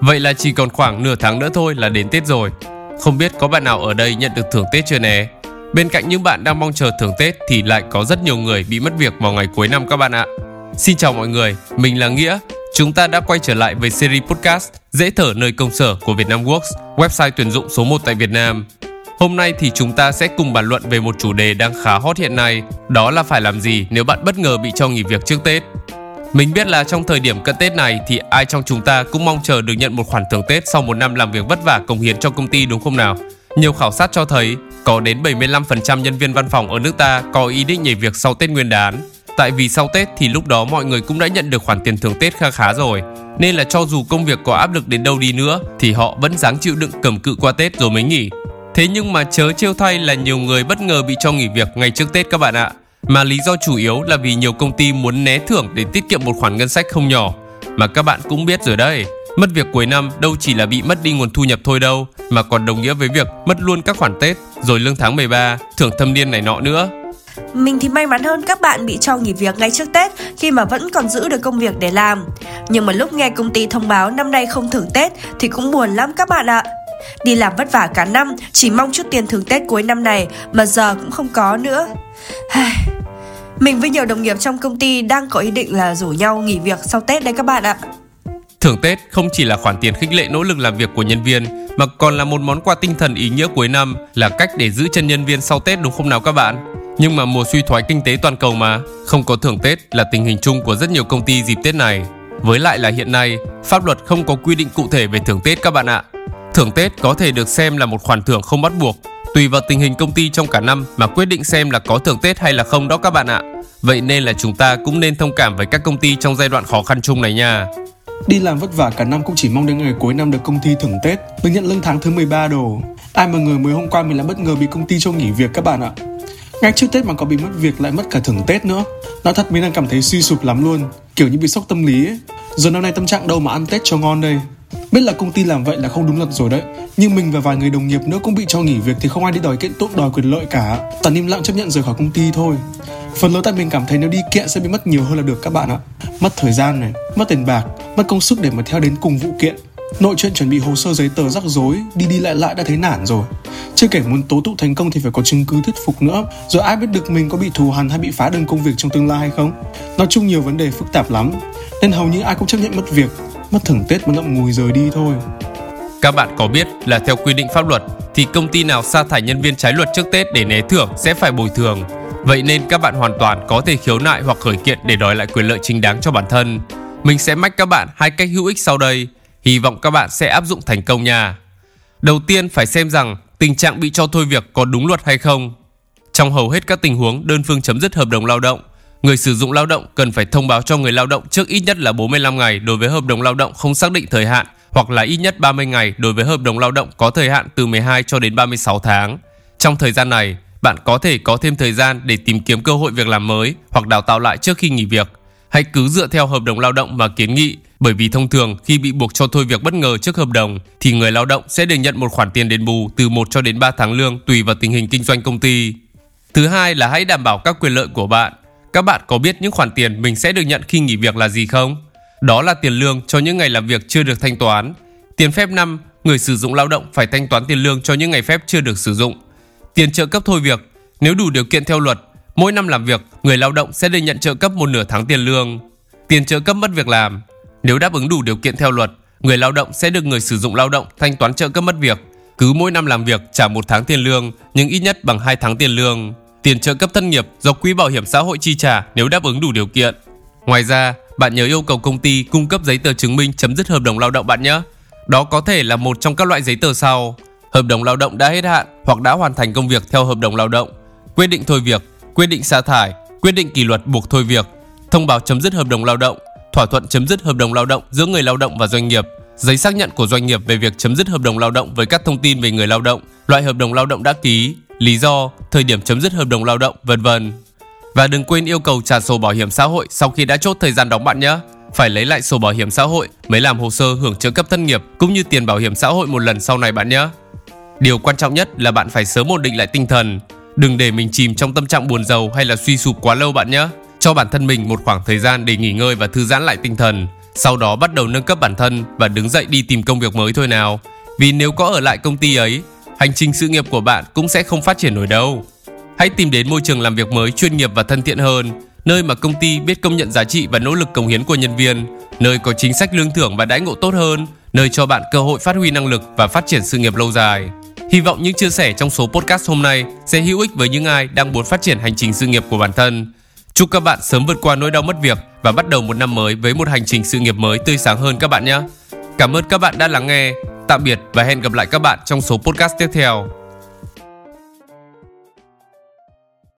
Vậy là chỉ còn khoảng nửa tháng nữa thôi là đến Tết rồi. Không biết có bạn nào ở đây nhận được thưởng Tết chưa nè? Bên cạnh những bạn đang mong chờ thưởng Tết thì lại có rất nhiều người bị mất việc vào ngày cuối năm các bạn ạ. Xin chào mọi người, mình là Nghĩa. Chúng ta đã quay trở lại với series podcast Dễ thở nơi công sở của Vietnam Works, website tuyển dụng số 1 tại Việt Nam. Hôm nay thì chúng ta sẽ cùng bàn luận về một chủ đề đang khá hot hiện nay, đó là phải làm gì nếu bạn bất ngờ bị cho nghỉ việc trước Tết. Mình biết là trong thời điểm cận Tết này thì ai trong chúng ta cũng mong chờ được nhận một khoản thưởng Tết sau một năm làm việc vất vả công hiến cho công ty đúng không nào? Nhiều khảo sát cho thấy có đến 75% nhân viên văn phòng ở nước ta có ý định nhảy việc sau Tết Nguyên đán. Tại vì sau Tết thì lúc đó mọi người cũng đã nhận được khoản tiền thưởng Tết kha khá rồi. Nên là cho dù công việc có áp lực đến đâu đi nữa thì họ vẫn dáng chịu đựng cầm cự qua Tết rồi mới nghỉ. Thế nhưng mà chớ trêu thay là nhiều người bất ngờ bị cho nghỉ việc ngay trước Tết các bạn ạ. Mà lý do chủ yếu là vì nhiều công ty muốn né thưởng để tiết kiệm một khoản ngân sách không nhỏ. Mà các bạn cũng biết rồi đây, mất việc cuối năm đâu chỉ là bị mất đi nguồn thu nhập thôi đâu, mà còn đồng nghĩa với việc mất luôn các khoản Tết, rồi lương tháng 13, thưởng thâm niên này nọ nữa. Mình thì may mắn hơn các bạn bị cho nghỉ việc ngay trước Tết khi mà vẫn còn giữ được công việc để làm. Nhưng mà lúc nghe công ty thông báo năm nay không thưởng Tết thì cũng buồn lắm các bạn ạ. Đi làm vất vả cả năm, chỉ mong chút tiền thưởng Tết cuối năm này mà giờ cũng không có nữa. Mình với nhiều đồng nghiệp trong công ty đang có ý định là rủ nhau nghỉ việc sau Tết đây các bạn ạ. Thưởng Tết không chỉ là khoản tiền khích lệ nỗ lực làm việc của nhân viên mà còn là một món quà tinh thần ý nghĩa cuối năm là cách để giữ chân nhân viên sau Tết đúng không nào các bạn? Nhưng mà mùa suy thoái kinh tế toàn cầu mà, không có thưởng Tết là tình hình chung của rất nhiều công ty dịp Tết này. Với lại là hiện nay, pháp luật không có quy định cụ thể về thưởng Tết các bạn ạ. Thưởng Tết có thể được xem là một khoản thưởng không bắt buộc, tùy vào tình hình công ty trong cả năm mà quyết định xem là có thưởng Tết hay là không đó các bạn ạ. Vậy nên là chúng ta cũng nên thông cảm với các công ty trong giai đoạn khó khăn chung này nha. Đi làm vất vả cả năm cũng chỉ mong đến ngày cuối năm được công ty thưởng Tết, được nhận lương tháng thứ 13 đồ. Ai mà người mới hôm qua mình lại bất ngờ bị công ty cho nghỉ việc các bạn ạ. Ngay trước Tết mà có bị mất việc lại mất cả thưởng Tết nữa. Nói thật mình đang cảm thấy suy sụp lắm luôn, kiểu như bị sốc tâm lý ấy. Giờ năm nay tâm trạng đâu mà ăn Tết cho ngon đây. Biết là công ty làm vậy là không đúng luật rồi đấy. Nhưng mình và vài người đồng nghiệp nữa cũng bị cho nghỉ việc Thì không ai đi đòi kiện tụng đòi quyền lợi cả. Toàn im lặng chấp nhận rời khỏi công ty thôi. Phần lớn tại mình cảm thấy nếu đi kiện sẽ bị mất nhiều hơn là được các bạn ạ. Mất thời gian này, mất tiền bạc, mất công sức để mà theo đến cùng vụ kiện. Nội chuyện chuẩn bị hồ sơ giấy tờ rắc rối, đi đi lại lại đã thấy nản rồi. Chưa kể muốn tố tụng thành công thì phải có chứng cứ thuyết phục nữa. Rồi ai biết được mình có bị thù hằn hay bị phá đơn công việc trong tương lai hay không? Nói chung nhiều vấn đề phức tạp lắm Nên hầu như ai cũng chấp nhận mất việc mất thưởng Tết mà ngậm ngùi rời đi thôi. Các bạn có biết là theo quy định pháp luật thì công ty nào sa thải nhân viên trái luật trước Tết để né thưởng sẽ phải bồi thường. Vậy nên các bạn hoàn toàn có thể khiếu nại hoặc khởi kiện để đòi lại quyền lợi chính đáng cho bản thân. Mình sẽ mách các bạn hai cách hữu ích sau đây, hy vọng các bạn sẽ áp dụng thành công nha. Đầu tiên phải xem rằng tình trạng bị cho thôi việc có đúng luật hay không. Trong hầu hết các tình huống đơn phương chấm dứt hợp đồng lao động, Người sử dụng lao động cần phải thông báo cho người lao động trước ít nhất là 45 ngày đối với hợp đồng lao động không xác định thời hạn hoặc là ít nhất 30 ngày đối với hợp đồng lao động có thời hạn từ 12 cho đến 36 tháng. Trong thời gian này, bạn có thể có thêm thời gian để tìm kiếm cơ hội việc làm mới hoặc đào tạo lại trước khi nghỉ việc. Hãy cứ dựa theo hợp đồng lao động mà kiến nghị, bởi vì thông thường khi bị buộc cho thôi việc bất ngờ trước hợp đồng thì người lao động sẽ được nhận một khoản tiền đền bù từ 1 cho đến 3 tháng lương tùy vào tình hình kinh doanh công ty. Thứ hai là hãy đảm bảo các quyền lợi của bạn. Các bạn có biết những khoản tiền mình sẽ được nhận khi nghỉ việc là gì không? Đó là tiền lương cho những ngày làm việc chưa được thanh toán. Tiền phép năm, người sử dụng lao động phải thanh toán tiền lương cho những ngày phép chưa được sử dụng. Tiền trợ cấp thôi việc, nếu đủ điều kiện theo luật, mỗi năm làm việc, người lao động sẽ được nhận trợ cấp một nửa tháng tiền lương. Tiền trợ cấp mất việc làm, nếu đáp ứng đủ điều kiện theo luật, người lao động sẽ được người sử dụng lao động thanh toán trợ cấp mất việc. Cứ mỗi năm làm việc trả một tháng tiền lương, nhưng ít nhất bằng 2 tháng tiền lương tiền trợ cấp thất nghiệp do quỹ bảo hiểm xã hội chi trả nếu đáp ứng đủ điều kiện. Ngoài ra, bạn nhớ yêu cầu công ty cung cấp giấy tờ chứng minh chấm dứt hợp đồng lao động bạn nhé. Đó có thể là một trong các loại giấy tờ sau: hợp đồng lao động đã hết hạn hoặc đã hoàn thành công việc theo hợp đồng lao động, quyết định thôi việc, quyết định sa thải, quyết định kỷ luật buộc thôi việc, thông báo chấm dứt hợp đồng lao động, thỏa thuận chấm dứt hợp đồng lao động giữa người lao động và doanh nghiệp, giấy xác nhận của doanh nghiệp về việc chấm dứt hợp đồng lao động với các thông tin về người lao động, loại hợp đồng lao động đã ký, lý do, thời điểm chấm dứt hợp đồng lao động, vân vân. Và đừng quên yêu cầu trả sổ bảo hiểm xã hội sau khi đã chốt thời gian đóng bạn nhé. Phải lấy lại sổ bảo hiểm xã hội mới làm hồ sơ hưởng trợ cấp thất nghiệp cũng như tiền bảo hiểm xã hội một lần sau này bạn nhé. Điều quan trọng nhất là bạn phải sớm ổn định lại tinh thần. Đừng để mình chìm trong tâm trạng buồn giàu hay là suy sụp quá lâu bạn nhé. Cho bản thân mình một khoảng thời gian để nghỉ ngơi và thư giãn lại tinh thần. Sau đó bắt đầu nâng cấp bản thân và đứng dậy đi tìm công việc mới thôi nào. Vì nếu có ở lại công ty ấy, hành trình sự nghiệp của bạn cũng sẽ không phát triển nổi đâu. Hãy tìm đến môi trường làm việc mới chuyên nghiệp và thân thiện hơn, nơi mà công ty biết công nhận giá trị và nỗ lực cống hiến của nhân viên, nơi có chính sách lương thưởng và đãi ngộ tốt hơn, nơi cho bạn cơ hội phát huy năng lực và phát triển sự nghiệp lâu dài. Hy vọng những chia sẻ trong số podcast hôm nay sẽ hữu ích với những ai đang muốn phát triển hành trình sự nghiệp của bản thân. Chúc các bạn sớm vượt qua nỗi đau mất việc và bắt đầu một năm mới với một hành trình sự nghiệp mới tươi sáng hơn các bạn nhé. Cảm ơn các bạn đã lắng nghe. Tạm biệt và hẹn gặp lại các bạn trong số podcast tiếp theo.